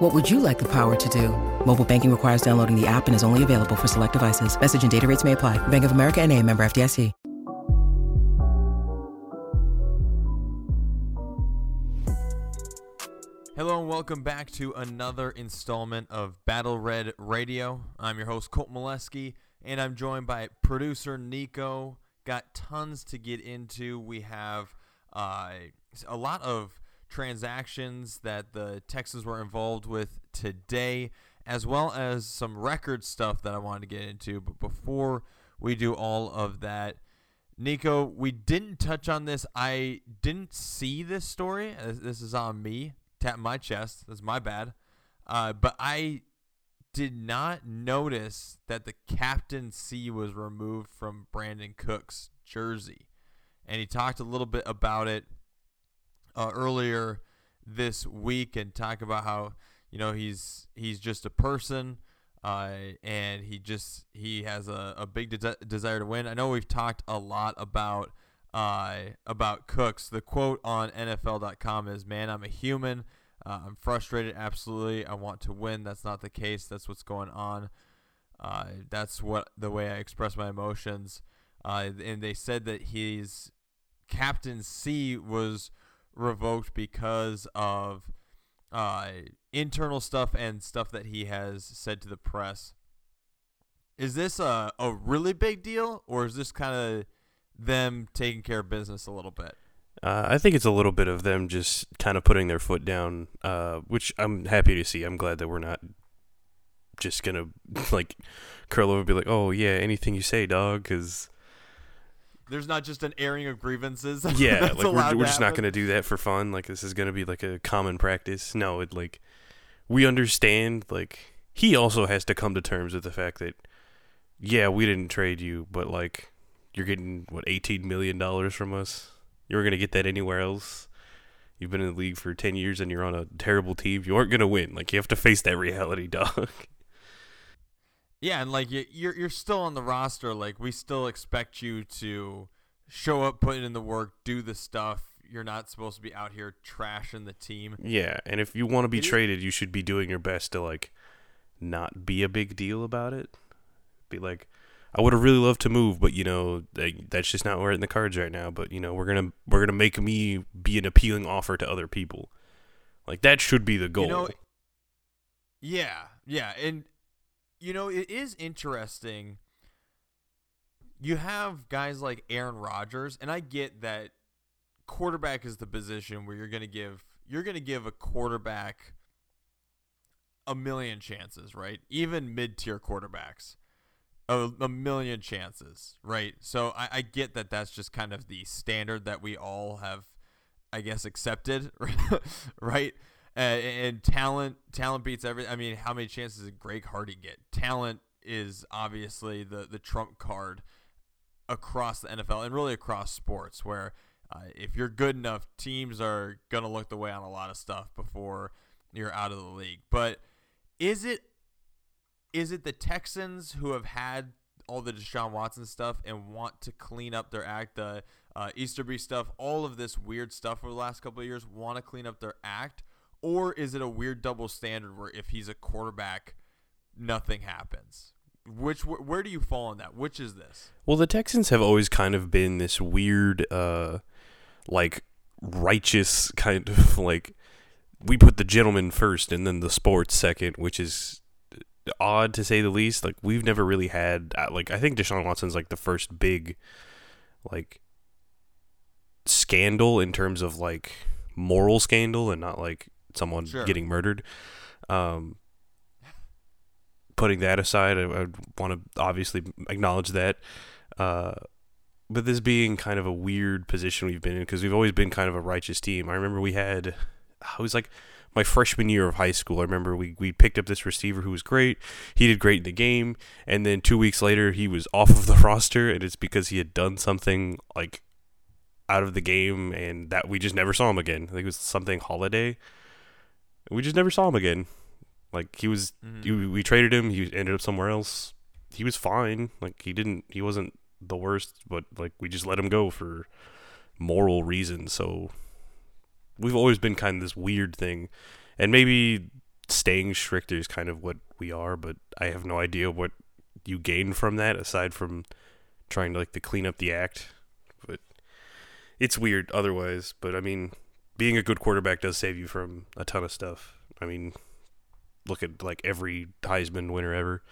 What would you like the power to do? Mobile banking requires downloading the app and is only available for select devices. Message and data rates may apply. Bank of America and a member FDIC. Hello and welcome back to another installment of Battle Red Radio. I'm your host Colt Molesky, and I'm joined by producer Nico. Got tons to get into. We have uh, a lot of transactions that the Texans were involved with today, as well as some record stuff that I wanted to get into. But before we do all of that, Nico, we didn't touch on this. I didn't see this story. This is on me. Tap my chest. That's my bad. Uh, but I did not notice that the captain C was removed from Brandin Cooks' jersey. And he talked a little bit about it uh, earlier this week and talk about how you know he's he's just a person uh, and he just he has a, a big de- desire to win. I know we've talked a lot about uh, about Cooks. The quote on NFL.com is, "Man, I'm a human. Uh, I'm frustrated. Absolutely, I want to win. That's not the case. That's what's going on. Uh, that's what the way I express my emotions." Uh, and they said that his captain C was revoked because of uh, internal stuff and stuff that he has said to the press. Is this a, a really big deal, or is this kind of them taking care of business a little bit? Uh, I think it's a little bit of them just kind of putting their foot down, uh, which I'm happy to see. I'm glad that we're not just gonna like curl over and be like, "Oh yeah, anything you say, dog," because there's not just an airing of grievances. Yeah, like we're, we're just not going to do that for fun. Like this is going to be like a common practice. No, it like we understand. Like he also has to come to terms with the fact that yeah, we didn't trade you, but like you're getting what 18 million dollars from us. You were going to get that anywhere else. You've been in the league for 10 years and you're on a terrible team. You aren't going to win. Like you have to face that reality, dog. Yeah, and like you're you're still on the roster. Like we still expect you to show up, put in the work, do the stuff. You're not supposed to be out here trashing the team. Yeah, and if you want to be it traded, is- you should be doing your best to like not be a big deal about it. Be like, I would have really loved to move, but you know like, that's just not where it in the cards right now. But you know we're gonna we're gonna make me be an appealing offer to other people. Like that should be the goal. You know, yeah, yeah, and you know, it is interesting. You have guys like Aaron Rodgers, and I get that quarterback is the position where you're going to give you're going to give a quarterback a million chances, right? Even mid-tier quarterbacks, a, a million chances, right? So I, I get that that's just kind of the standard that we all have, I guess, accepted, right? Uh, and talent, talent beats every. I mean, how many chances did Greg Hardy get? Talent is obviously the the trump card across the NFL and really across sports. Where uh, if you're good enough, teams are gonna look the way on a lot of stuff before you're out of the league. But is it is it the Texans who have had all the Deshaun Watson stuff and want to clean up their act, the uh, Easterby stuff, all of this weird stuff over the last couple of years, want to clean up their act, or is it a weird double standard where if he's a quarterback, nothing happens? Which where do you fall on that? Which is this? Well, the Texans have always kind of been this weird, uh, like righteous kind of like we put the gentleman first and then the sports second, which is odd to say the least. Like we've never really had uh, like I think Deshaun Watson's like the first big like scandal in terms of like moral scandal and not like someone sure. getting murdered. Um, putting that aside, I, I want to obviously acknowledge that. Uh, but this being kind of a weird position we've been in because we've always been kind of a righteous team. I remember we had I was like my freshman year of high school. I remember we we picked up this receiver who was great. He did great in the game, and then two weeks later he was off of the roster, and it's because he had done something like out of the game, and that we just never saw him again. I think it was something holiday. We just never saw him again. Like he was, mm-hmm. we, we traded him. He ended up somewhere else. He was fine. Like he didn't. He wasn't the worst, but like we just let him go for moral reasons. So we've always been kind of this weird thing, and maybe staying stricter is kind of what we are. But I have no idea what you gain from that aside from trying to like to clean up the act. But it's weird otherwise. But I mean, being a good quarterback does save you from a ton of stuff. I mean, look at like every Heisman winner ever.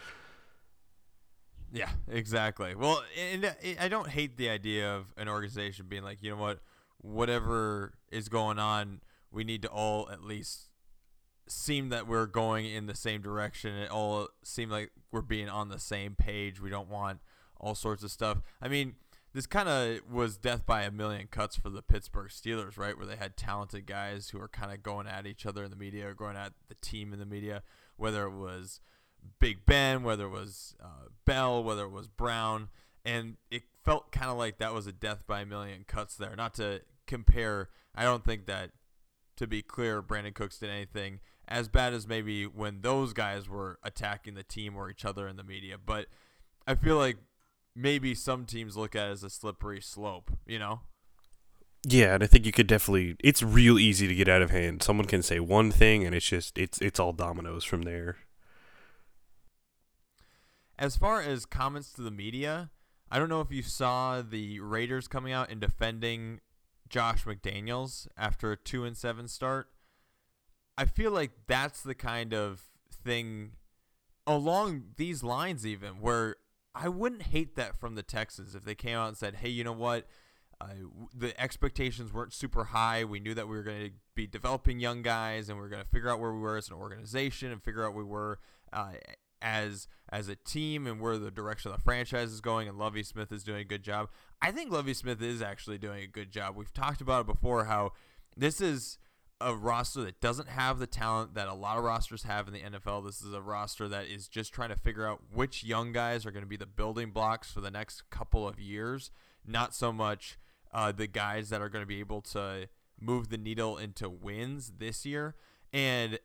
Yeah, exactly. Well, and I don't hate the idea of an organization being like, you know what, whatever is going on, we need to all at least seem that we're going in the same direction. It all seem like we're being on the same page. We don't want all sorts of stuff. I mean, this kind of was death by a million cuts for the Pittsburgh Steelers, right? Where they had talented guys who were kind of going at each other in the media or going at the team in the media, whether it was Big Ben, whether it was uh, Bell, whether it was Brown and it felt kind of like that was a death by a million cuts there. Not to compare, I don't think that, to be clear, Brandin Cooks did anything as bad as maybe when those guys were attacking the team or each other in the media. But I feel like maybe some teams look at it as a slippery slope, you know? Yeah, and I think you could definitely it's real easy to get out of hand. Someone can say one thing and it's just it's it's all dominoes from there. As far as comments to the media, I don't know if you saw the Raiders coming out and defending Josh McDaniels after a 2 and 7 start. I feel like that's the kind of thing along these lines even where I wouldn't hate that from the Texans if they came out and said, "Hey, you know what? Uh, the expectations weren't super high. We knew that we were going to be developing young guys, and we are going to figure out where we were as an organization and figure out we were uh, as as a team and where the direction of the franchise is going. And Lovie Smith is doing a good job. I think Lovie Smith is actually doing a good job. We've talked about it before how this is a roster that doesn't have the talent that a lot of rosters have in the NFL. This is a roster that is just trying to figure out which young guys are going to be the building blocks for the next couple of years, not so much uh, the guys that are going to be able to move the needle into wins this year. And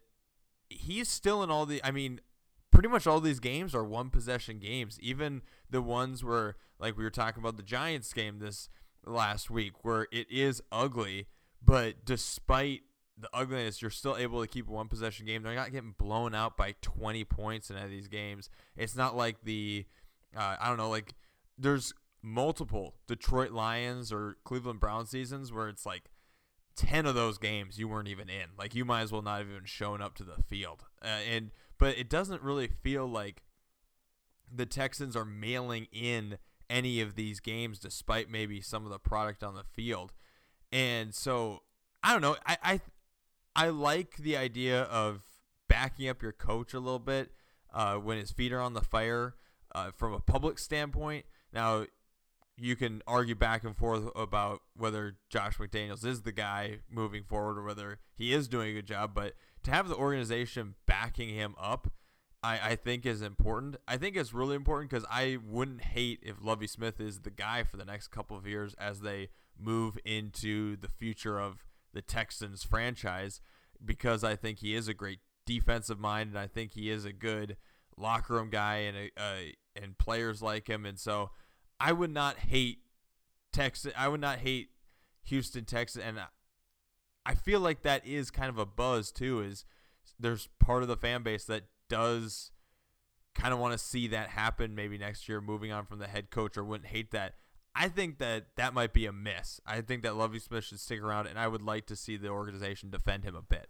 he's still in all the. I mean, pretty much all these games are one possession games. Even the ones where, like we were talking about the Giants game this last week, where it is ugly, but despite the ugliness, you're still able to keep one possession game. They're not getting blown out by 20 points in any of these games. It's not like the, uh, I don't know, like there's multiple Detroit Lions or Cleveland Brown seasons where it's like 10 of those games you weren't even in. Like you might as well not have even shown up to the field. Uh, and but it doesn't really feel like the Texans are mailing in any of these games despite maybe some of the product on the field. And so I don't know. I I, I like the idea of backing up your coach a little bit uh, when his feet are on the fire uh, from a public standpoint. Now you can argue back and forth about whether Josh McDaniels is the guy moving forward or whether he is doing a good job, but to have the organization backing him up, I, I think is important. I think it's really important because I wouldn't hate if Lovie Smith is the guy for the next couple of years as they move into the future of the Texans franchise because I think he is a great defensive mind and I think he is a good locker room guy and a, and players like him and so I would not hate Texas I would not hate Houston Texas and I feel like that is kind of a buzz too. Is there's part of the fan base that does kind of want to see that happen maybe next year, moving on from the head coach, or wouldn't hate that. I think that that might be a miss. I think that Lovie Smith should stick around, and I would like to see the organization defend him a bit.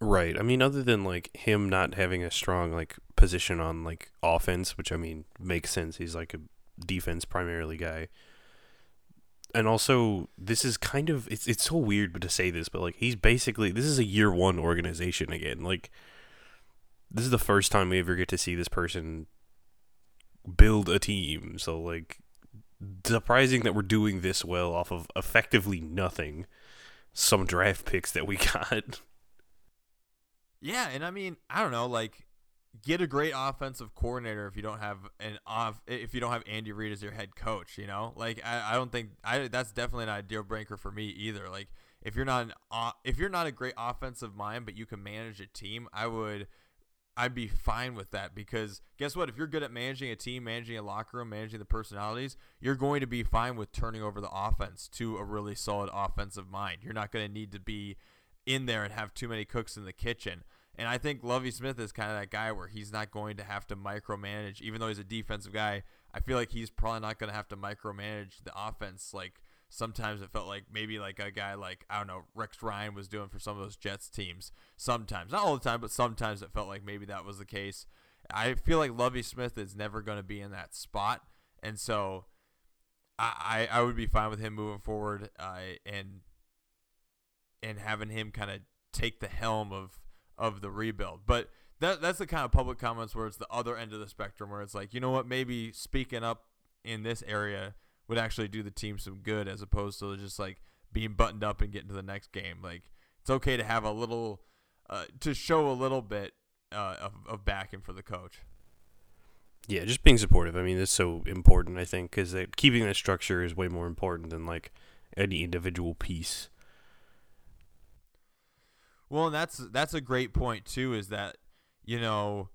Right. I mean, other than like him not having a strong like position on like offense, which I mean makes sense. He's like a defense primarily guy and also this is kind of it's it's so weird to say this, but like he's basically this is a year one organization again. Like this is the first time we ever get to see this person build a team. So like surprising that we're doing this well off of effectively nothing. Some draft picks that we got. Yeah, and I mean, I don't know, like get a great offensive coordinator if you don't have an off if you don't have Andy Reid as your head coach. You know, like I, I don't think I that's definitely not a deal breaker for me either. Like if you're not an if you're not a great offensive mind but you can manage a team, I would I'd be fine with that because guess what? If you're good at managing a team, managing a locker room, managing the personalities, you're going to be fine with turning over the offense to a really solid offensive mind. You're not going to need to be in there and have too many cooks in the kitchen. And I think Lovie Smith is kind of that guy where he's not going to have to micromanage, even though he's a defensive guy. I feel like he's probably not going to have to micromanage the offense like sometimes it felt like maybe like a guy like I don't know Rex Ryan was doing for some of those Jets teams. Sometimes, not all the time, but sometimes it felt like maybe that was the case. I feel like Lovie Smith is never going to be in that spot, and so I I would be fine with him moving forward uh, and and having him kind of take the helm of of the rebuild. But that that's the kind of public comments where it's the other end of the spectrum where it's like, you know what, maybe speaking up in this area would actually do the team some good as opposed to just like being buttoned up and getting to the next game. Like it's okay to have a little uh, to show a little bit uh, of, of backing for the coach. Yeah, just being supportive. I mean, it's so important. I think because keeping that structure is way more important than like any individual piece. Well, and that's that's a great point too. Is that you know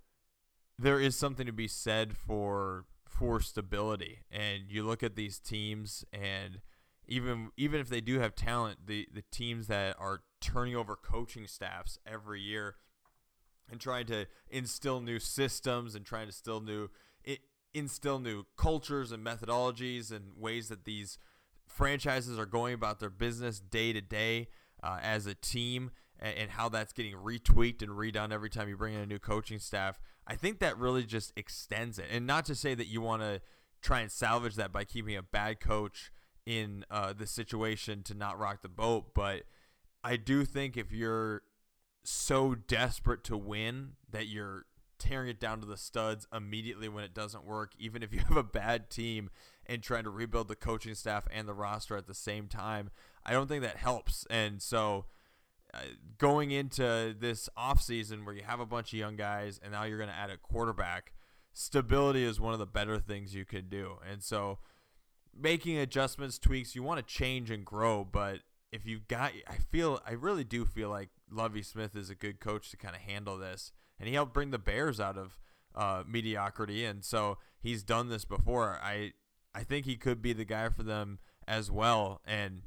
there is something to be said for for stability, and you look at these teams, and even even if they do have talent, the the teams that are turning over coaching staffs every year and trying to instill new systems and trying to instill new instill new cultures and methodologies and ways that these franchises are going about their business day to day uh, as a team and, and how that's getting retweaked and redone every time you bring in a new coaching staff. I think that really just extends it. And not to say that you want to try and salvage that by keeping a bad coach in uh, the situation to not rock the boat, but I do think if you're so desperate to win that you're tearing it down to the studs immediately when it doesn't work, even if you have a bad team and trying to rebuild the coaching staff and the roster at the same time, I don't think that helps. And so going into this offseason where you have a bunch of young guys and now you're going to add a quarterback, stability is one of the better things you can do. And so making adjustments, tweaks, you want to change and grow, but if you've got I feel I really do feel like Lovie Smith is a good coach to kind of handle this. And he helped bring the Bears out of uh, mediocrity and so he's done this before. I I think he could be the guy for them as well and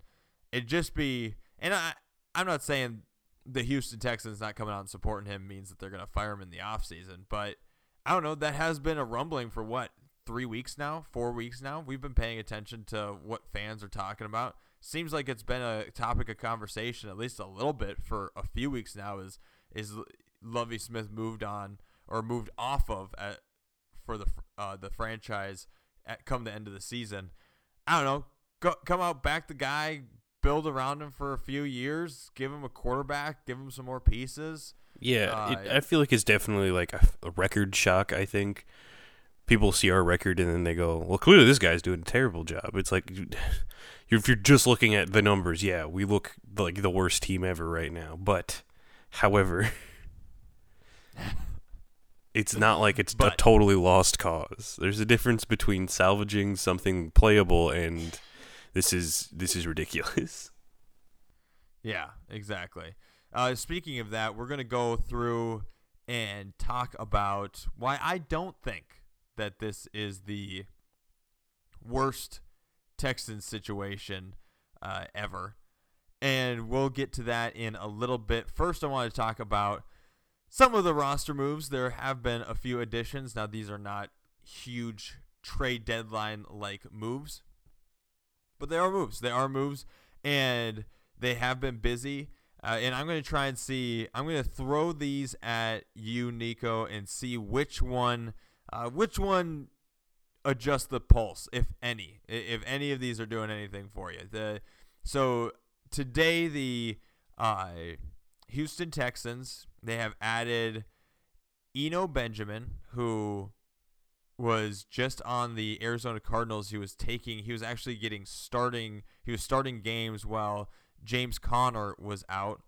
it just be and I I'm not saying the Houston Texans not coming out and supporting him means that they're going to fire him in the offseason, but I don't know. That has been a rumbling for what, three weeks now, four weeks now? We've been paying attention to what fans are talking about. Seems like it's been a topic of conversation at least a little bit for a few weeks now. Is is Lovie Smith moved on or moved off of at, for the uh, the franchise at come the end of the season? I don't know. Go, come out, back the guy, build around him for a few years, give him a quarterback, give him some more pieces. Yeah, uh, it, I feel like it's definitely like a, a, record shock. I think people see our record and then they go, "Well, clearly this guy's doing a terrible job." It's like if you're just looking at the numbers, yeah, we look like the worst team ever right now. But, however, it's not like it's but, a totally lost cause. There's a difference between salvaging something playable and this is this is ridiculous. Yeah, exactly. Uh, speaking of that, we're gonna go through and talk about why I don't think that this is the worst Texans situation uh, ever. And we'll get to that in a little bit. First, I want to talk about some of the roster moves. There have been a few additions. Now, these are not huge trade deadline like moves, but they are moves. They are moves, and they have been busy. Uh, and I'm going to try and see. I'm going to throw these at you, Nico, and see which one, uh, which one adjust the pulse, if any, if any of these are doing anything for you. The so today the uh, Houston Texans they have added Eno Benjamin, who was just on the Arizona Cardinals. He was taking, he was actually getting starting, he was starting games while James Conner was out.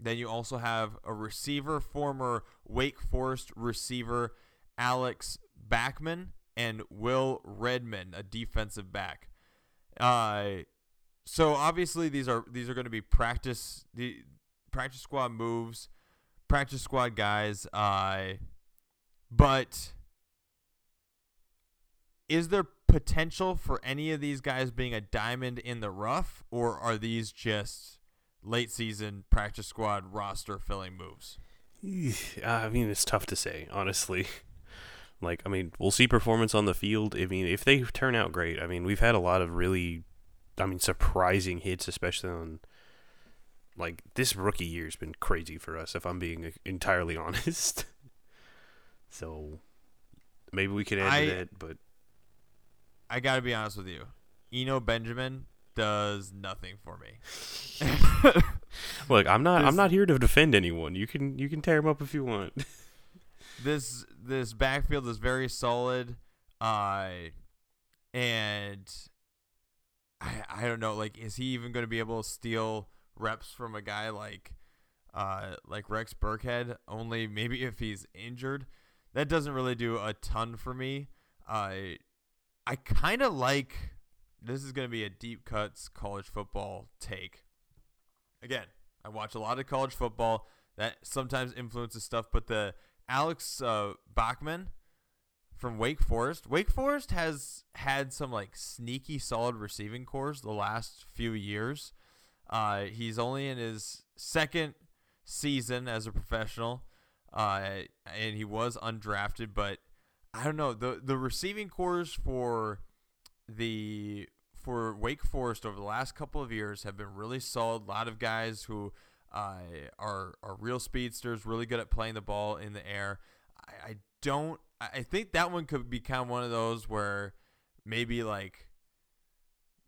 Then you also have a receiver, former Wake Forest receiver Alex Bachman, and Will Redmond, a defensive back. Uh, so obviously these are these are going to be practice the practice squad moves, practice squad guys. Uh, but is there potential for any of these guys being a diamond in the rough, or are these just late season practice squad roster filling moves? I mean, it's tough to say, honestly. Like, I mean, we'll see performance on the field. I mean, if they turn out great, I mean, we've had a lot of really, I mean, surprising hits, especially on, like, this rookie year's been crazy for us, if I'm being entirely honest. so, maybe we can add I, to that, but. I gotta be honest with you. Eno Benjamin does nothing for me. Look, I'm not. This, I'm not here to defend anyone. You can. You can tear him up if you want. this this backfield is very solid, uh, and I I don't know. Like, is he even going to be able to steal reps from a guy like uh like Rex Burkhead? Only maybe if he's injured. That doesn't really do a ton for me. Uh, I kind of like this is going to be a deep cuts college football take. Again, I watch a lot of college football. That sometimes influences stuff, but the Alex uh, Bachman from Wake Forest. Wake Forest has had some like sneaky solid receiving corps the last few years. Uh, he's only in his second season as a professional, uh, and he was undrafted. But I don't know the the receiving corps for the for Wake Forest over the last couple of years have been really solid. A lot of guys who uh, are are real speedsters, really good at playing the ball in the air. I, I don't. I think that one could become one of those where maybe like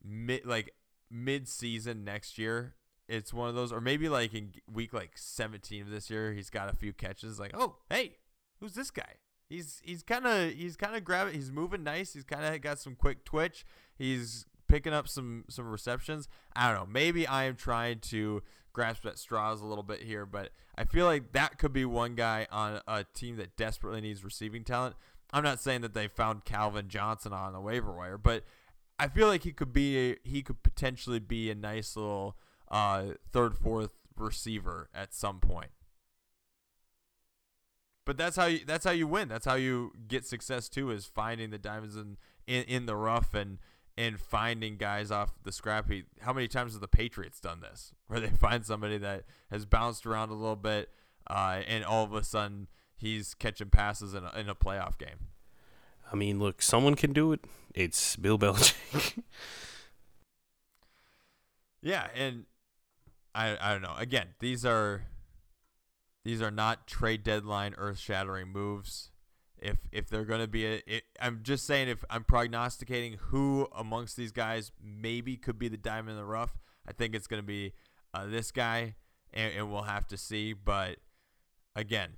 mid like mid season next year. It's one of those, or maybe like in week like 17 of this year, he's got a few catches. Like, oh, hey, who's this guy? He's he's kind of he's kind of grabbing. He's moving nice. He's kind of got some quick twitch. He's picking up some some receptions. I don't know. Maybe I am trying to grasp at straws a little bit here, but I feel like that could be one guy on a team that desperately needs receiving talent. I'm not saying that they found Calvin Johnson on the waiver wire, but I feel like he could be a, he could potentially be a nice little uh, third fourth receiver at some point. But that's how you that's how you win. That's how you get success too is finding the diamonds in, in, in the rough and and finding guys off the scrap heap. How many times have the Patriots done this, where they find somebody that has bounced around a little bit, uh, and all of a sudden he's catching passes in a, in a playoff game? I mean, look, someone can do it. It's Bill Belichick. yeah, and I I don't know. Again, these are these are not trade deadline earth shattering moves if if they're going to be a it, I'm just saying if I'm prognosticating who amongst these guys maybe could be the diamond in the rough, I think it's going to be uh, this guy, and, and, we'll have to see. But again,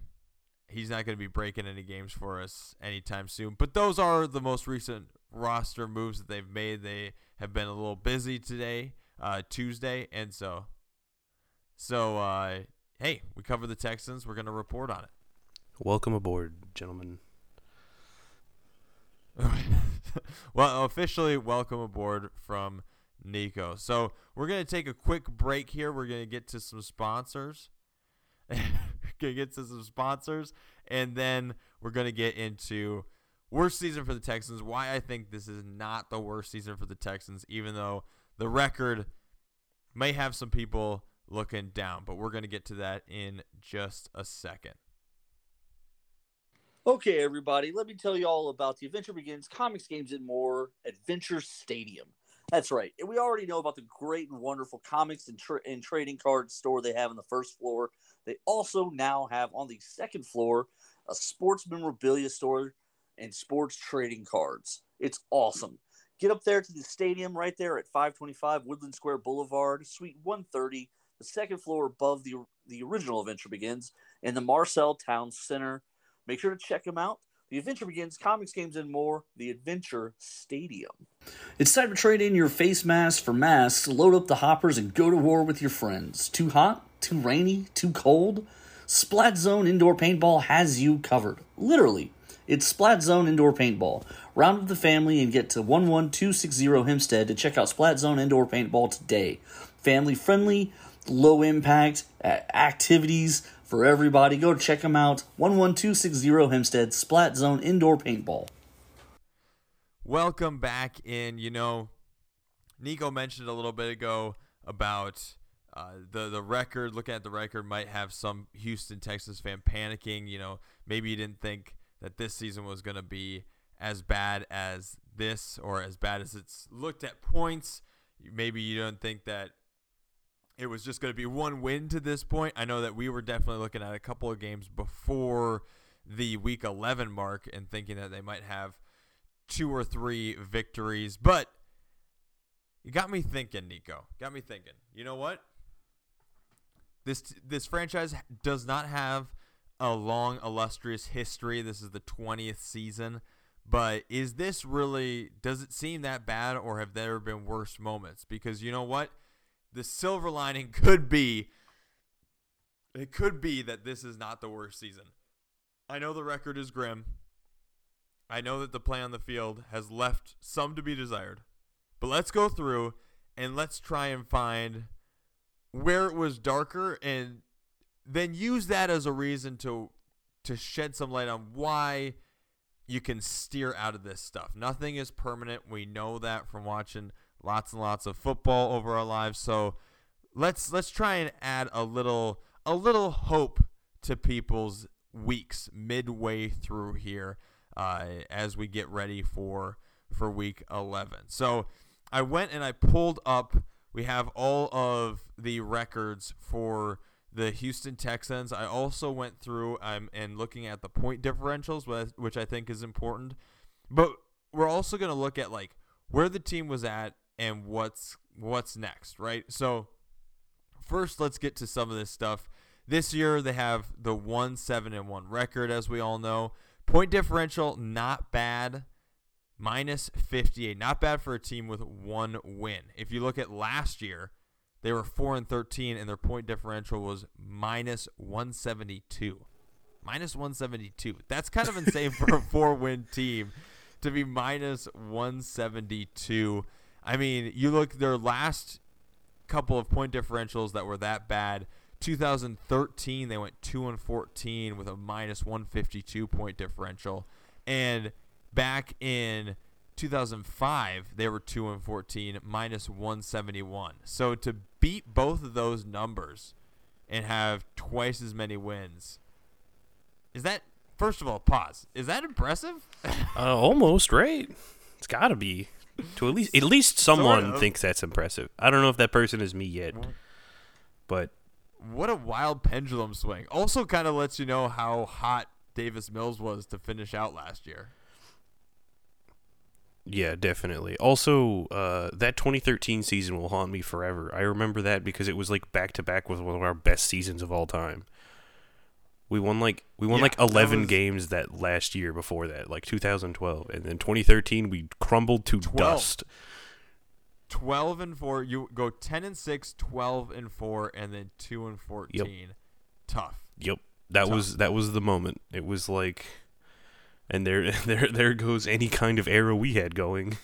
he's not going to be breaking any games for us anytime soon. But those are the most recent roster moves that they've made. They have been a little busy today, uh, Tuesday, and so so uh, hey, we cover the Texans. We're going to report on it. Welcome aboard, gentlemen. well, officially welcome aboard from Nico. So we're gonna take a quick break here. We're gonna get to some sponsors. gonna get to some sponsors, and then we're gonna get into worst season for the Texans. Why I think this is not the worst season for the Texans, even though the record may have some people looking down. But we're gonna get to that in just a second. Okay, everybody, let me tell you all about the Adventure Begins Comics, Games, and More Adventure Stadium. That's right. And we already know about the great and wonderful comics and, tra- and trading card store they have on the first floor. They also now have on the second floor a sports memorabilia store and sports trading cards. It's awesome. Get up there to the stadium right there at 525 Woodland Square Boulevard, Suite 130, the second floor above the, the original Adventure Begins, in the Marcel Town Center Make sure to check them out. The adventure begins, comics, games, and more. The Adventure Stadium. It's time to trade in your face masks for masks, load up the hoppers, and go to war with your friends. Too hot? too rainy, too cold? Splat Zone Indoor Paintball has you covered. Literally. It's Splat Zone Indoor Paintball. Round up the family and get to 11260 Hempstead to check out Splat Zone Indoor Paintball today. Family friendly, low impact activities for everybody. Go check them out. 11260 Hempstead, Splat Zone Indoor Paintball. Welcome back in. You know, Nico mentioned a little bit ago about uh, the the record. Looking at the record, might have some Houston, Texas fan panicking. You know, maybe you didn't think that this season was going to be as bad as this, or as bad as it's looked at points. Maybe you don't think that it was just going to be one win to this point. I know that we were definitely looking at a couple of games before the week 11 mark and thinking that they might have two or three victories, but you got me thinking, Nico. Got me thinking. You know what? This this franchise does not have a long illustrious history. This is the 20th season. But is this really does it seem that bad or have there been worse moments? Because you know what? The silver lining could be it could be that this is not the worst season. I know the record is grim. I know that the play on the field has left some to be desired. But let's go through and let's try and find where it was darker and then use that as a reason to to shed some light on why you can steer out of this stuff. Nothing is permanent. We know that from watching lots and lots of football over our lives. So let's let's try and add a little a little hope to people's weeks midway through here uh, as we get ready for for week 11. So I went and I pulled up. We have all of the records for the Houston Texans. I also went through um, and looking at the point differentials, which I think is important. But we're also going to look at like where the team was at and what's what's next, right? So first, let's get to some of this stuff. This year they have the one seven and one record, as we all know. Point differential not bad minus 58. Not bad for a team with one win. If you look at last year, they were 4 and 13 and their point differential was minus 172. Minus 172. That's kind of insane for a four-win team to be minus 172. I mean, you look their last couple of point differentials that were that bad. 2013 they went 2 and 14 with a minus 152 point differential and Back in 2005, they were 2 and 14, minus 171. So to beat both of those numbers and have twice as many wins, is that first of all pause? Is that impressive? uh, almost right. It's got to be. To at least at least someone sort of. thinks that's impressive. I don't know if that person is me yet, but what a wild pendulum swing. Also, kind of lets you know how hot Davis Mills was to finish out last year. Yeah, definitely. Also, uh, that 2013 season will haunt me forever. I remember that because it was like back to back with one of our best seasons of all time. We won like we won yeah, like 11 was... games that last year before that, like 2012, and then 2013 we crumbled to 12. dust. 12 and 4, you go 10 and 6, 12 and 4 and then 2 and 14. Yep. Tough. Yep. That Tough. was that was the moment. It was like and there there there goes any kind of arrow we had going.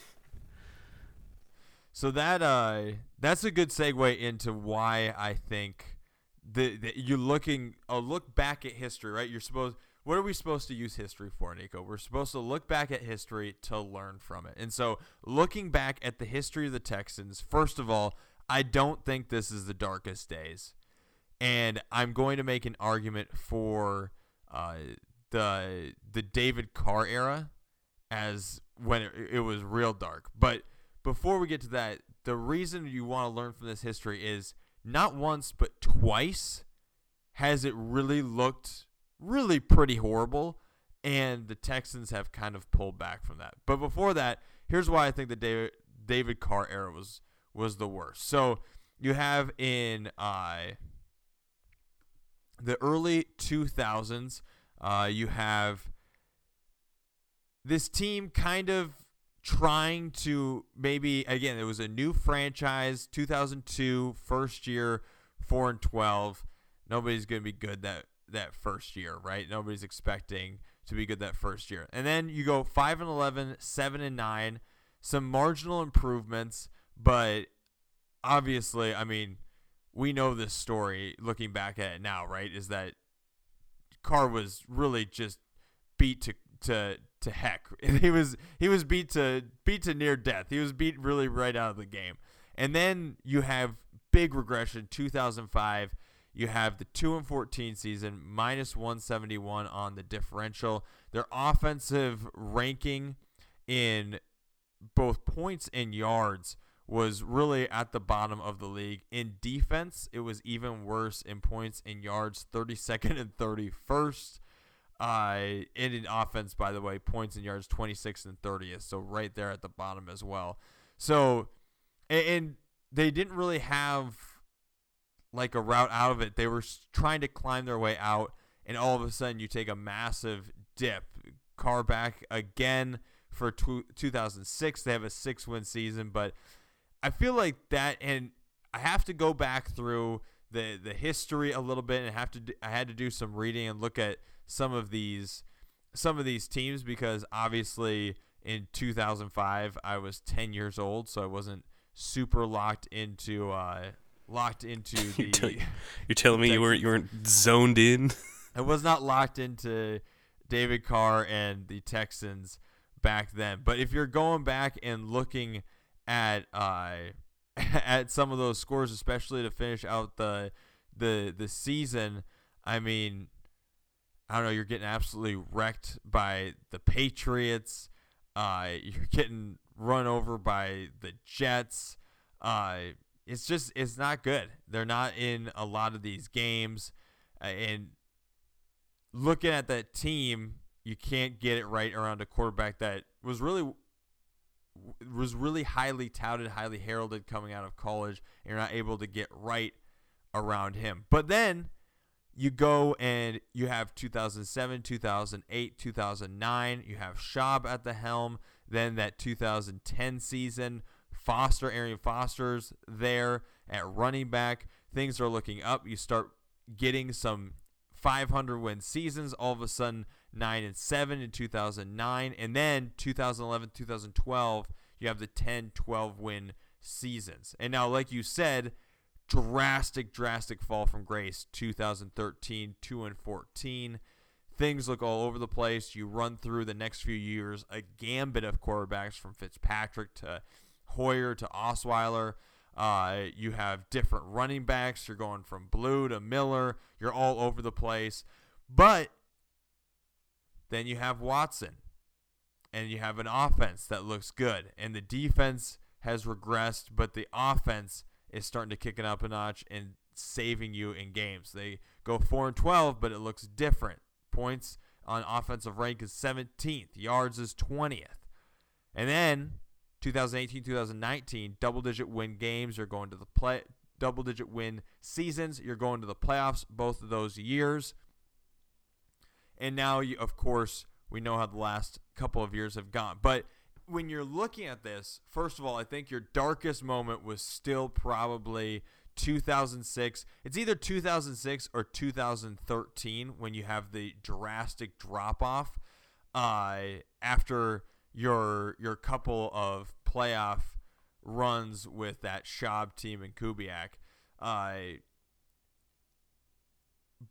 So that uh that's a good segue into why I think that you're looking a look back at history, right? You're supposed what are we supposed to use history for, Nico? We're supposed to look back at history to learn from it. And so, looking back at the history of the Texans, first of all, I don't think this is the darkest days. And I'm going to make an argument for uh, the the David Carr era as when it, it was real dark. But before we get to that, the reason you want to learn from this history is not once but twice has it really looked really pretty horrible and the Texans have kind of pulled back from that. But before that, here's why I think the David David Carr era was was the worst. So you have in uh, the early 2000s, uh, you have this team kind of trying to maybe again it was a new franchise 2002 first year four and twelve. Nobody's going to be good that that first year, right? Nobody's expecting to be good that first year. And then you go 5 and 11, 7 and 9, some marginal improvements, but obviously, I mean, we know this story looking back at it now, right? Is that Carr was really just beat to to to heck. He was he was beat to beat to near death. He was beat really right out of the game. And then you have big regression 2005 you have the 2 and 14 season, minus 171 on the differential. Their offensive ranking in both points and yards was really at the bottom of the league. In defense, it was even worse in points and yards, 32nd and 31st. Uh, and in offense, by the way, points and yards, 26th and 30th. So right there at the bottom as well. So, and they didn't really have like a route out of it. They were trying to climb their way out, and all of a sudden you take a massive dip. Carr back again for 2006. They have a six win season, but I feel like that, and I have to go back through the the history a little bit, and have to I had to do some reading and look at some of these some of these teams because obviously in 2005 I was 10 years old, so I wasn't super locked into uh, locked into the. you're, telling me you weren't you weren't zoned in. I was not locked into David Carr and the Texans back then. But if you're going back and looking at uh, at some of those scores, especially to finish out the the the season, I mean, I don't know. You're getting absolutely wrecked by the Patriots. Uh, you're getting run over by the Jets. Uh, it's just it's not good. They're not in a lot of these games, uh, and looking at that team, you can't get it right around a quarterback that was really was really highly touted, highly heralded coming out of college, and you're not able to get right around him. But then you go and you have 2007, 2008, 2009. You have Schaub at the helm. Then that 2010 season Foster, Arian Foster's there at running back. Things are looking up. You start getting some 500 win seasons. All of a sudden, 9 and 7 in 2009. And then 2011, 2012, you have the 10, 12 win seasons. And now, like you said, drastic, drastic fall from grace 2013, 2 and 14. Things look all over the place. You run through the next few years a gambit of quarterbacks from Fitzpatrick to Hoyer to Osweiler. Uh, you have different running backs. You're going from Blue to Miller. You're all over the place. But then you have Watson, and you have an offense that looks good, and the defense has regressed, but the offense is starting to kick it up a notch and saving you in games. They go 4 and 12, but it looks different. Points on offensive rank is 17th, yards is 20th. And then 2018, 2019, double digit win games. You're going to the play, double digit win seasons. You're going to the playoffs both of those years. And now, you, of course, we know how the last couple of years have gone. But when you're looking at this, first of all, I think your darkest moment was still probably 2006. It's either 2006 or 2013 when you have the drastic drop off uh, after your your couple of playoff runs with that Schaub team and Kubiak. Uh,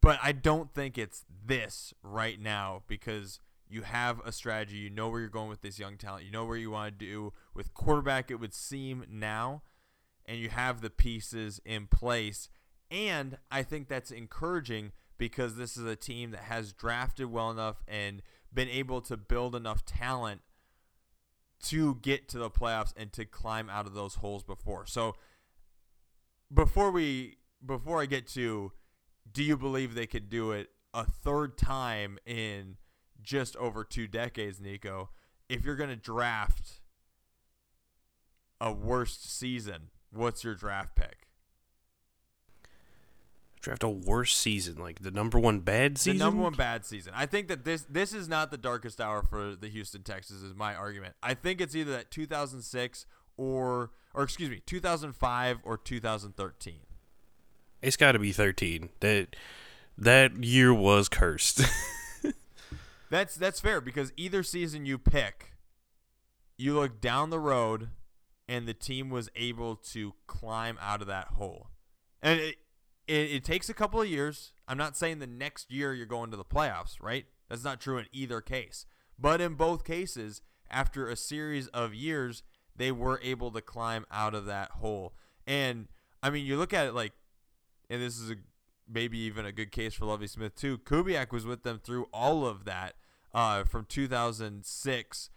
but I don't think it's this right now because you have a strategy. You know where you're going with this young talent. You know where you want to do with quarterback. It would seem now, and you have the pieces in place. And I think that's encouraging because this is a team that has drafted well enough and been able to build enough talent to get to the playoffs and to climb out of those holes before. So before we before I get to do you believe they could do it a third time in just over two decades, Nico? If you're going to draft a worst season, what's your draft pick? draft a worst season, like the number one bad season. The number one bad season. I think that this this is not the darkest hour for the Houston Texans. Is my argument. I think it's either that 2006 or or excuse me 2005 or 2013. It's got to be 13. That that year was cursed. that's that's fair because either season you pick, you look down the road, and the team was able to climb out of that hole, and it, it, it takes a couple of years. I'm not saying the next year you're going to the playoffs, right? That's not true in either case. But in both cases, after a series of years, they were able to climb out of that hole. And I mean, you look at it like, and this is a maybe even a good case for Lovie Smith too. Kubiak was with them through all of that uh, from 2006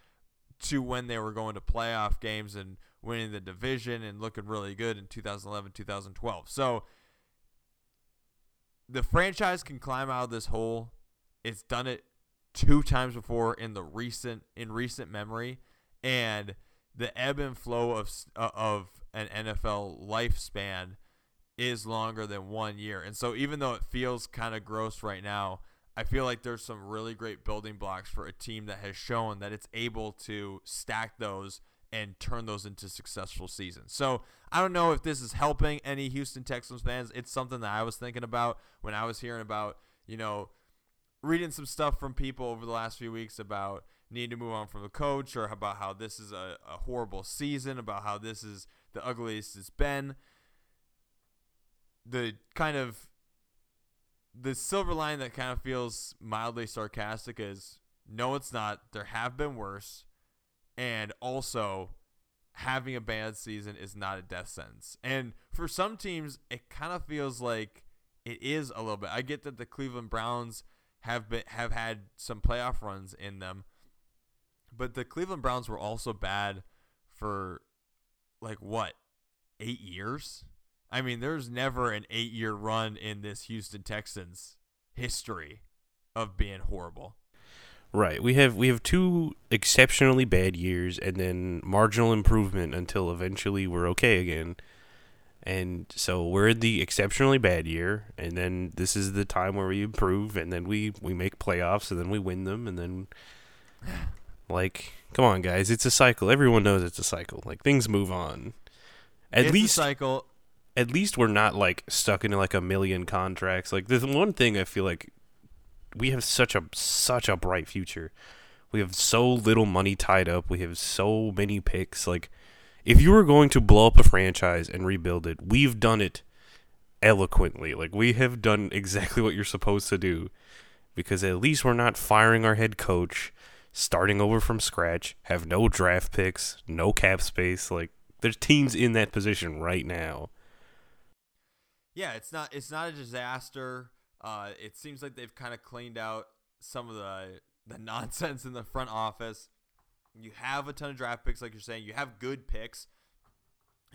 to when they were going to playoff games and winning the division and looking really good in 2011, 2012. So the franchise can climb out of this hole. It's done it two times before in the recent in recent memory, and the ebb and flow of uh, of an NFL lifespan is longer than one year. And so even though it feels kind of gross right now, I feel like there's some really great building blocks for a team that has shown that it's able to stack those and turn those into successful seasons. So I don't know if this is helping any Houston Texans fans. It's something that I was thinking about when I was hearing about, you know, reading some stuff from people over the last few weeks about needing to move on from the coach or about how this is a, a horrible season, about how this is the ugliest it's been. The kind of the silver line that kind of feels mildly sarcastic is no, it's not. There have been worse. And also, having a bad season is not a death sentence. And for some teams, it kind of feels like it is a little bit. I get that the Cleveland Browns have been have had some playoff runs in them, but the Cleveland Browns were also bad for like what eight years. I mean, there's never an eight year run in this Houston Texans history of being horrible. Right. We have we have two exceptionally bad years and then marginal improvement until eventually we're okay again. And so we're in the exceptionally bad year, and then this is the time where we improve, and then we we make playoffs, and then we win them, and then like, come on, guys, it's a cycle. Everyone knows it's a cycle. Like things move on. At it's least cycle. At least we're not like stuck into like a million contracts. Like there's one thing I feel like we have such a such a bright future. We have so little money tied up. We have so many picks. Like if you were going to blow up a franchise and rebuild it, we've done it eloquently. Like we have done exactly what you're supposed to do because at least we're not firing our head coach, starting over from scratch, have no draft picks, no cap space. Like there's teams in that position right now. Yeah, it's not it's not a disaster. Uh, it seems like they've kind of cleaned out some of the the nonsense in the front office. You have a ton of draft picks, like you're saying. You have good picks,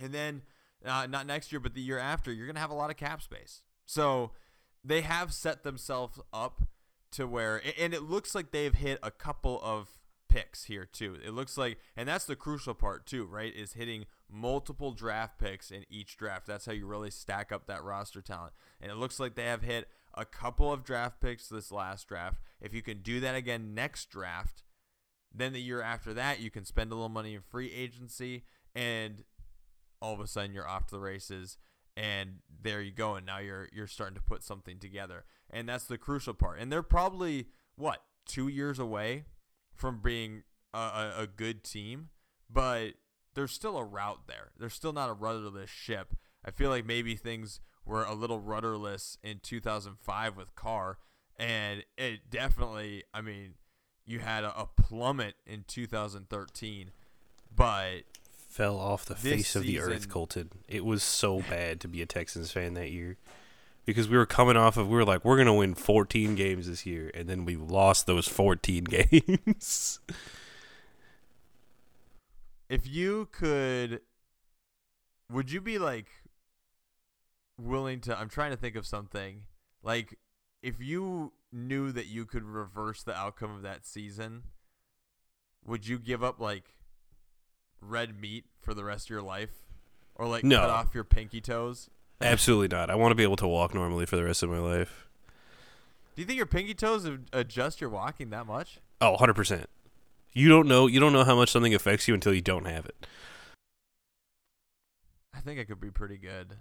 and then uh, not next year, but the year after, you're gonna have a lot of cap space. So they have set themselves up to where, and it looks like they've hit a couple of picks here too. It looks like, and that's the crucial part too, right? Is hitting multiple draft picks in each draft. That's how you really stack up that roster talent. And it looks like they have hit a couple of draft picks this last draft. If you can do that again next draft, then the year after that, you can spend a little money in free agency, and all of a sudden you're off to the races. And there you go, and now you're you're starting to put something together, and that's the crucial part. And they're probably what two years away from being a, a, a good team, but there's still a route there. There's still not a rudderless ship. I feel like maybe things were a little rudderless in 2005 with Carr, and it definitely. I mean, you had a, a plummet in 2013, but fell off the face of the earth, Colton. It was so bad to be a Texans fan that year because we were coming off of we were like we're gonna win 14 games this year, and then we lost those 14 games. if you could, would you be like willing to? I'm trying to think of something like if you knew that you could reverse the outcome of that season, would you give up like red meat for the rest of your life, or like no. cut off your pinky toes? Absolutely not. I want to be able to walk normally for the rest of my life. Do you think your pinky toes adjust your walking that much? Oh, 100%. You don't know you don't know how much something affects you until you don't have it. I think I could be pretty good.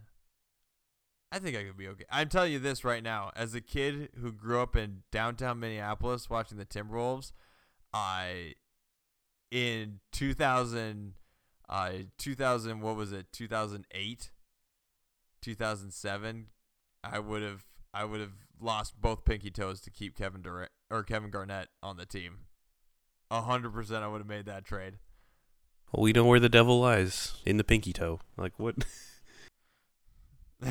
I think I could be okay. I'm telling you this right now. As a kid who grew up in downtown Minneapolis watching the Timberwolves, I in 2000 uh 2000 what was it? 2008 2007 I would have I would have lost both pinky toes to keep Kevin Durant or Kevin Garnett on the team. A hundred percent, I would have made that trade. Well, we know where the devil lies in the pinky toe. Like what?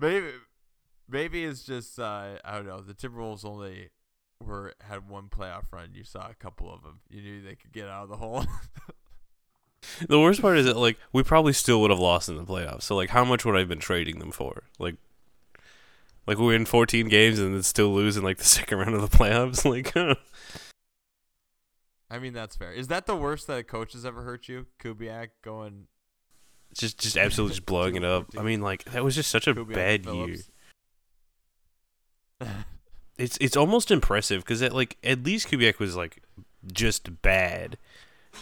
maybe, maybe it's just uh, I don't know. The Timberwolves only were had one playoff run. You saw a couple of them. You knew they could get out of the hole. the worst part is that like we probably still would have lost in the playoffs. So like, how much would I have been trading them for? Like, like we win 14 games and then still lose in like the second round of the playoffs. Like, I mean that's fair. Is that the worst that a coach has ever hurt you? Kubiak going just just absolutely just blowing it up. I mean, like that was just such a Kubiak bad Phillips. year. It's it's almost impressive because like at least Kubiak was like just bad.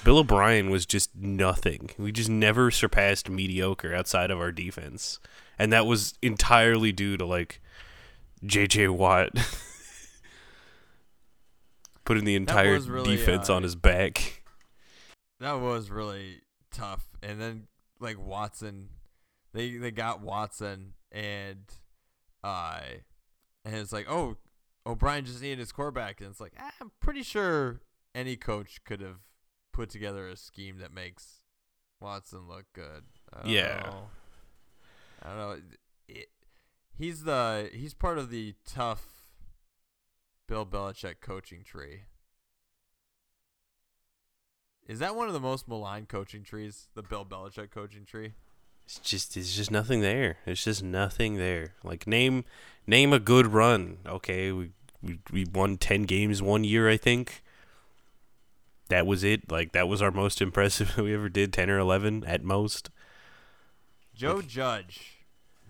Bill O'Brien was just nothing. We just never surpassed mediocre outside of our defense, and that was entirely due to like J.J. Watt putting the entire really, defense uh, on his back. That was really tough. And then like Watson, they they got Watson and uh and it's like, "Oh, O'Brien just needed his quarterback." And it's like, ah, "I'm pretty sure any coach could have put together a scheme that makes Watson look good." I Yeah. know. I don't know. It, he's the he's part of the tough Bill Belichick coaching tree. Is that one of the most maligned coaching trees? The Bill Belichick coaching tree? It's just it's just nothing there. It's just nothing there. Like name name a good run. Okay, we we we won 10 games one year, I think. That was it. Like that was our most impressive we ever did, 10 or 11 at most. Joe Judge,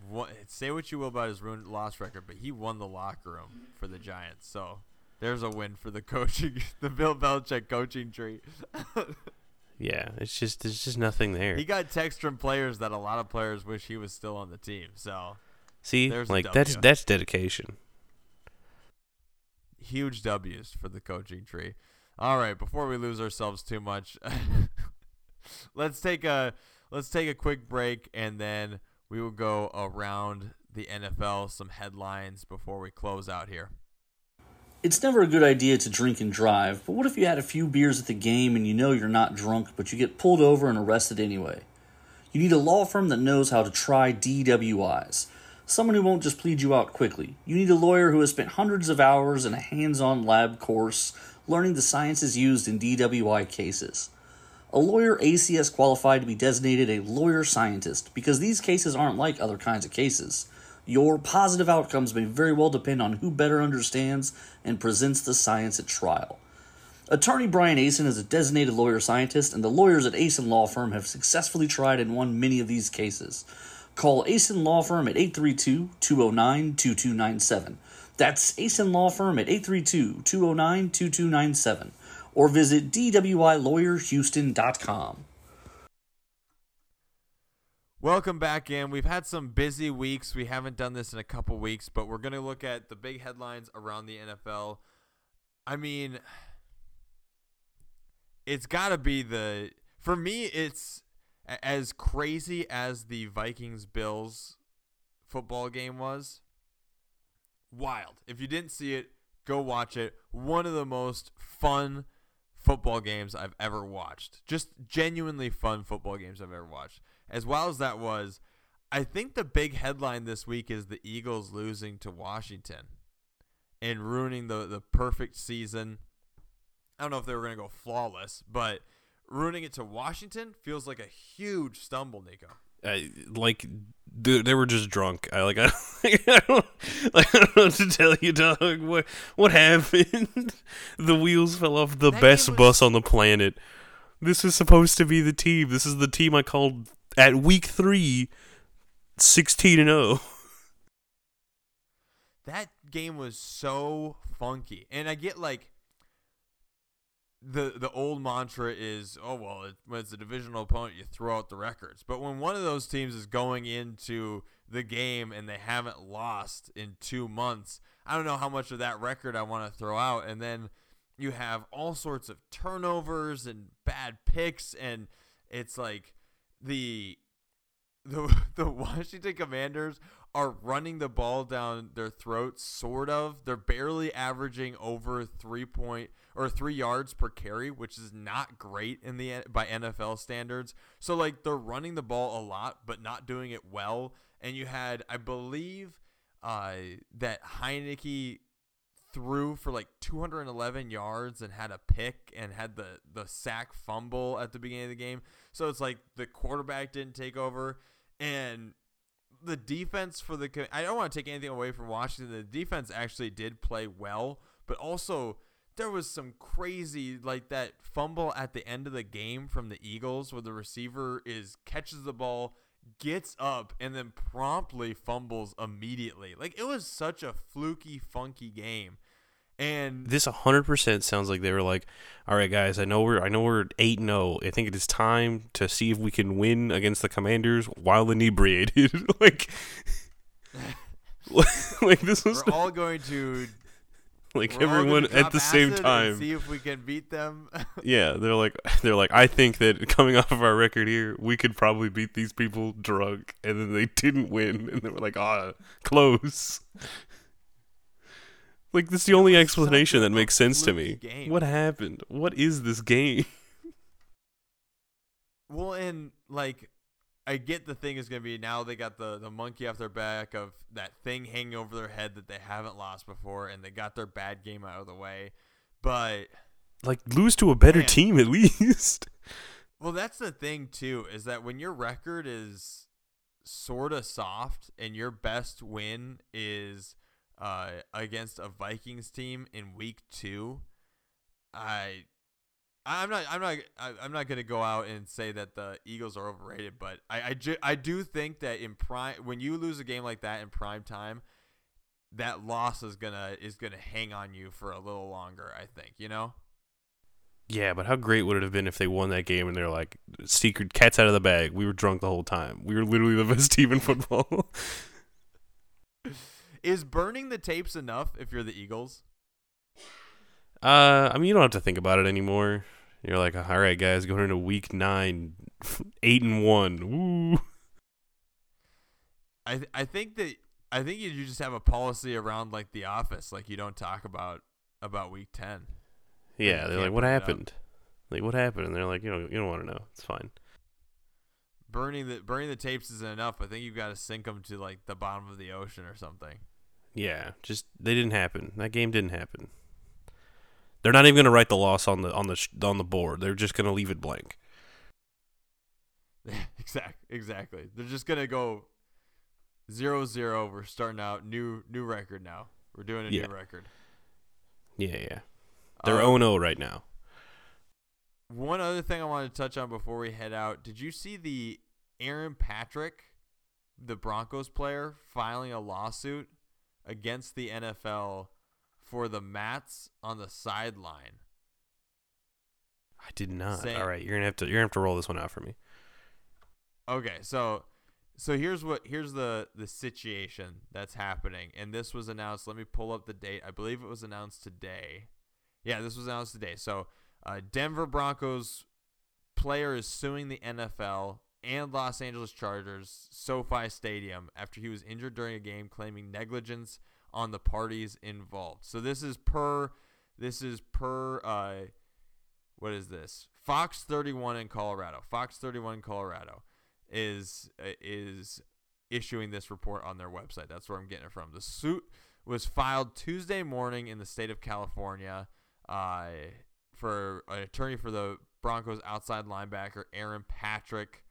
won, say what you will about his ruined loss record, but he won the locker room for the Giants. So there's a win for the coaching, the Bill Belichick coaching tree. Yeah, it's just there's just nothing there. he got text from players that a lot of players wish he was still on the team. So See? Like that's that's dedication. huge W's for the coaching tree. All right, before we lose ourselves too much, let's take a let's take a quick break and then we will go around the NFL some headlines before we close out here. It's never a good idea to drink and drive, but what if you had a few beers at the game and you know you're not drunk, but you get pulled over and arrested anyway? You need a law firm that knows how to try DWIs. Someone who won't just plead you out quickly. You need a lawyer who has spent hundreds of hours in a hands on lab course learning the sciences used in DWI cases. A lawyer ACS qualified to be designated a lawyer scientist because these cases aren't like other kinds of cases. Your positive outcomes may very well depend on who better understands and presents the science at trial. Attorney Brian Asen is a designated lawyer scientist, and the lawyers at Asen Law Firm have successfully tried and won many of these cases. Call Asen Law Firm at 832 209 2297. That's Asen Law Firm at 832 209 2297. Or visit DWILawyerHouston.com. Welcome back in. We've had some busy weeks. We haven't done this in a couple weeks, but we're going to look at the big headlines around the NFL. I mean, it's got to be the for me it's as crazy as the Vikings Bills football game was. Wild. If you didn't see it, go watch it. One of the most fun football games I've ever watched. Just genuinely fun football games I've ever watched. As well as that was, I think the big headline this week is the Eagles losing to Washington and ruining the, the perfect season. I don't know if they were going to go flawless, but ruining it to Washington feels like a huge stumble, Nico. I, like they, they were just drunk. I like I, like, I don't like I don't know what to tell you, dog. What what happened? the wheels fell off the That best was- bus on the planet. This is supposed to be the team. This is the team I called at week three, 16 and oh. zero. That game was so funky. And I get like the the old mantra is, oh well, it, when it's a divisional opponent, you throw out the records. But when one of those teams is going into the game and they haven't lost in two months, I don't know how much of that record I want to throw out. And then you have all sorts of turnovers and bad picks, and it's like the the the Washington Commanders are running the ball down their throats, sort of. They're barely averaging over three point or three yards per carry, which is not great in the by NFL standards. So like they're running the ball a lot, but not doing it well. And you had, I believe, uh, that Heinicke threw for like 211 yards and had a pick and had the the sack fumble at the beginning of the game. So it's like the quarterback didn't take over and the defense for the I don't want to take anything away from Washington. The defense actually did play well, but also there was some crazy like that fumble at the end of the game from the Eagles where the receiver is catches the ball, gets up and then promptly fumbles immediately. Like it was such a fluky funky game. And this 100% sounds like they were like, "All right, guys, I know we're I know we're 8 0. I think it is time to see if we can win against the Commanders while inebriated." like like this was We're all going to like everyone at the same time see if we can beat them. yeah, they're like they're like I think that coming off of our record here, we could probably beat these people drunk and then they didn't win and they were like, "Ah, close." Like this is the only explanation that makes sense to me. Game. What happened? What is this game? Well, and like I get the thing is going to be now they got the the monkey off their back of that thing hanging over their head that they haven't lost before and they got their bad game out of the way. But like lose to a better man, team at least. Well, that's the thing too is that when your record is sort of soft and your best win is uh, against a Vikings team in week two, I I'm not I'm not I'm not gonna go out and say that the Eagles are overrated, but I I, ju- I do think that in prime when you lose a game like that in prime time, that loss is gonna is gonna hang on you for a little longer. I think you know. Yeah, but how great would it have been if they won that game and they're like secret cats out of the bag? We were drunk the whole time. We were literally the best team in football. Is burning the tapes enough if you're the Eagles? Uh, I mean, you don't have to think about it anymore. You're like, all right, guys, going into week nine, eight and one. Woo. I th- I think that I think you just have a policy around like the office, like you don't talk about about week ten. Yeah, they're like, what happened? Like, what happened? And they're like, you know, you don't want to know. It's fine. Burning the burning the tapes isn't enough. I think you've got to sink them to like the bottom of the ocean or something. Yeah, just they didn't happen. That game didn't happen. They're not even going to write the loss on the on the on the board. They're just going to leave it blank. exactly. Exactly. They're just going to go zero zero. We're starting out new new record now. We're doing a yeah. new record. Yeah, yeah. They're um, 0 right now. One other thing I wanted to touch on before we head out. Did you see the Aaron Patrick, the Broncos player, filing a lawsuit against the NFL for the mats on the sideline. I did not. Saying, All right, you're gonna have to you're gonna have to roll this one out for me. Okay, so so here's what here's the the situation that's happening, and this was announced. Let me pull up the date. I believe it was announced today. Yeah, this was announced today. So uh, Denver Broncos player is suing the NFL and Los Angeles Chargers SoFi Stadium after he was injured during a game, claiming negligence on the parties involved. So this is per this is per uh what is this? Fox 31 in Colorado. Fox 31 in Colorado is is issuing this report on their website. That's where I'm getting it from. The suit was filed Tuesday morning in the state of California uh, for an attorney for the Broncos outside linebacker Aaron Patrick.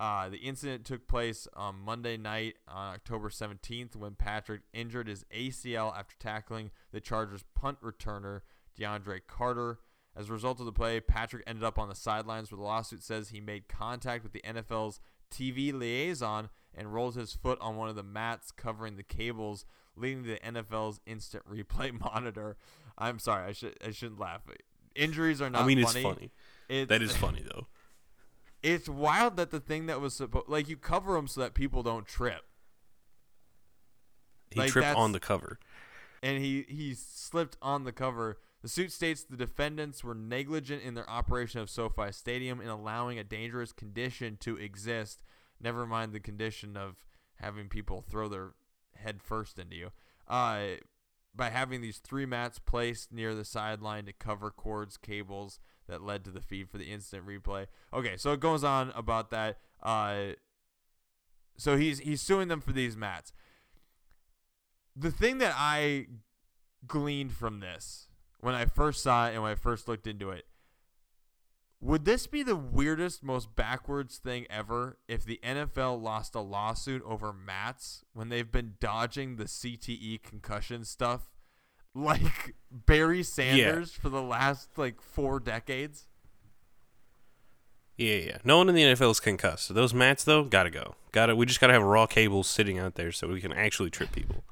Uh, the incident took place on Monday night on October 17th when Patrick injured his ACL after tackling the Chargers punt returner DeAndre Carter. As a result of the play, Patrick ended up on the sidelines where the lawsuit says he made contact with the NFL's TV liaison and rolled his foot on one of the mats covering the cables, leading to the NFL's instant replay monitor. I'm sorry, I should I shouldn't laugh. injuries are not. I mean, funny. it's funny. It's, That is funny though. It's wild that the thing that was supposed like you cover them so that people don't trip, He Like, tripped on the cover. and he he slipped on the cover. The suit states the defendants were negligent in their operation of SoFi Stadium in allowing a dangerous condition to exist. Never mind the condition of having people throw their head first into you. Uh, by having these three mats placed near the sideline to cover cords, cables that led to the feed for the instant replay. Okay, so it goes on about that. Uh, so he's he's suing them for these mats. The thing that I gleaned from this when I first saw it and when I first looked into it. Would this be the weirdest, most backwards thing ever if the NFL lost a lawsuit over mats when they've been dodging the CTE concussion stuff like Barry Sanders for the last like four decades? Yeah, yeah. No one in the NFL is concussed. So those mats though, gotta go. Gotta. We just gotta have raw cables sitting out there so we can actually trip people.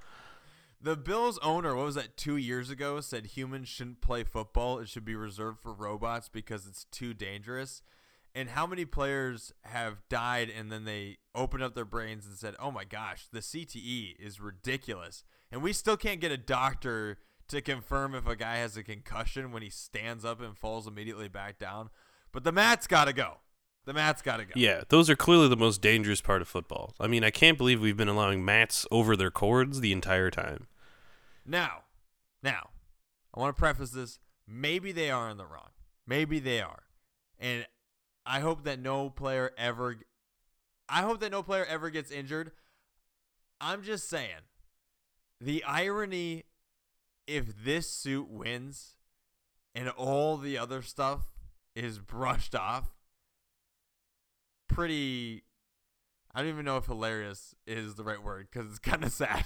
The Bills owner, what was that, two years ago, said humans shouldn't play football. It should be reserved for robots because it's too dangerous. And how many players have died and then they opened up their brains and said, oh my gosh, the CTE is ridiculous. And we still can't get a doctor to confirm if a guy has a concussion when he stands up and falls immediately back down. But the mat's got to go. The mat's got to go. Yeah, those are clearly the most dangerous part of football. I mean, I can't believe we've been allowing mats over their cords the entire time. Now, now, I want to preface this. Maybe they are in the wrong. Maybe they are, and I hope that no player ever. I hope that no player ever gets injured. I'm just saying, the irony, if this suit wins, and all the other stuff is brushed off, pretty. I don't even know if hilarious is the right word because it's kind of sad.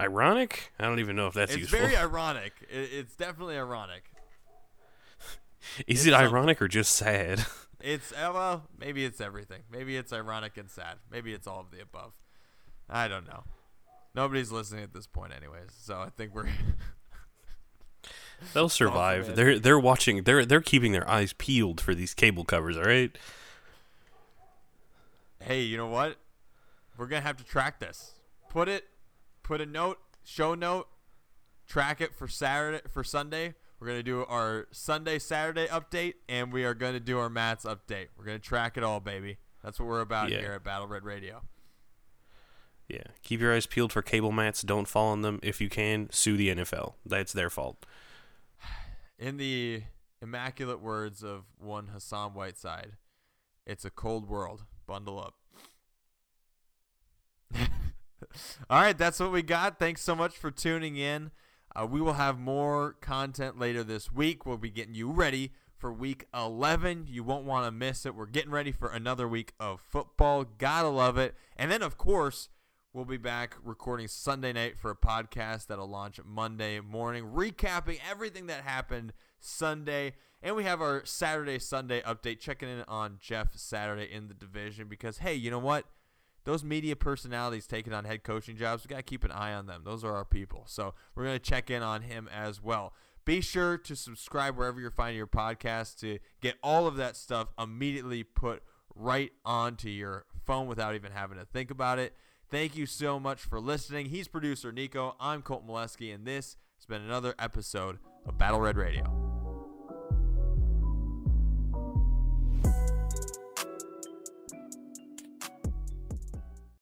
Ironic? I don't even know if that's it's useful. very ironic. It, it's definitely ironic. Is it's it something. ironic or just sad? It's uh, well, maybe it's everything. Maybe it's ironic and sad. Maybe it's all of the above. I don't know. Nobody's listening at this point, anyways. So I think we're They'll survive. man. they're they're watching. They're they're keeping their eyes peeled for these cable covers. All right. hey, you know what? We're gonna have to track this. Put it, put a note, show note, track it for Saturday for Sunday. We're gonna do our Sunday Saturday update, and we are gonna do our Mats update. We're gonna track it all, baby. That's what we're about Yeah. here at Battle Red Radio. Yeah. Keep your eyes peeled for cable mats. Don't fall on them. If you can, sue the NFL. That's their fault. In the immaculate words of one Hassan Whiteside, it's a cold world. Bundle up. All right, that's what we got. Thanks so much for tuning in. Uh, we will have more content later this week. We'll be getting you ready for week 11. You won't want to miss it. We're getting ready for another week of football. Gotta love it. And then, of course, we'll be back recording Sunday night for a podcast that'll launch Monday morning, recapping everything that happened Sunday. And we have our Saturday, Sunday update, checking in on Jeff Saturday in the division because, hey, you know what? those media personalities taking on head coaching jobs, we got to keep an eye on them. Those are our people. So we're going to check in on him as well. Be sure to subscribe wherever you're finding your podcast to get all of that stuff immediately put right onto your phone without even having to think about it. Thank you so much for listening. He's producer Nico. I'm Colt Molesky, and this has been another episode of Battle Red Radio.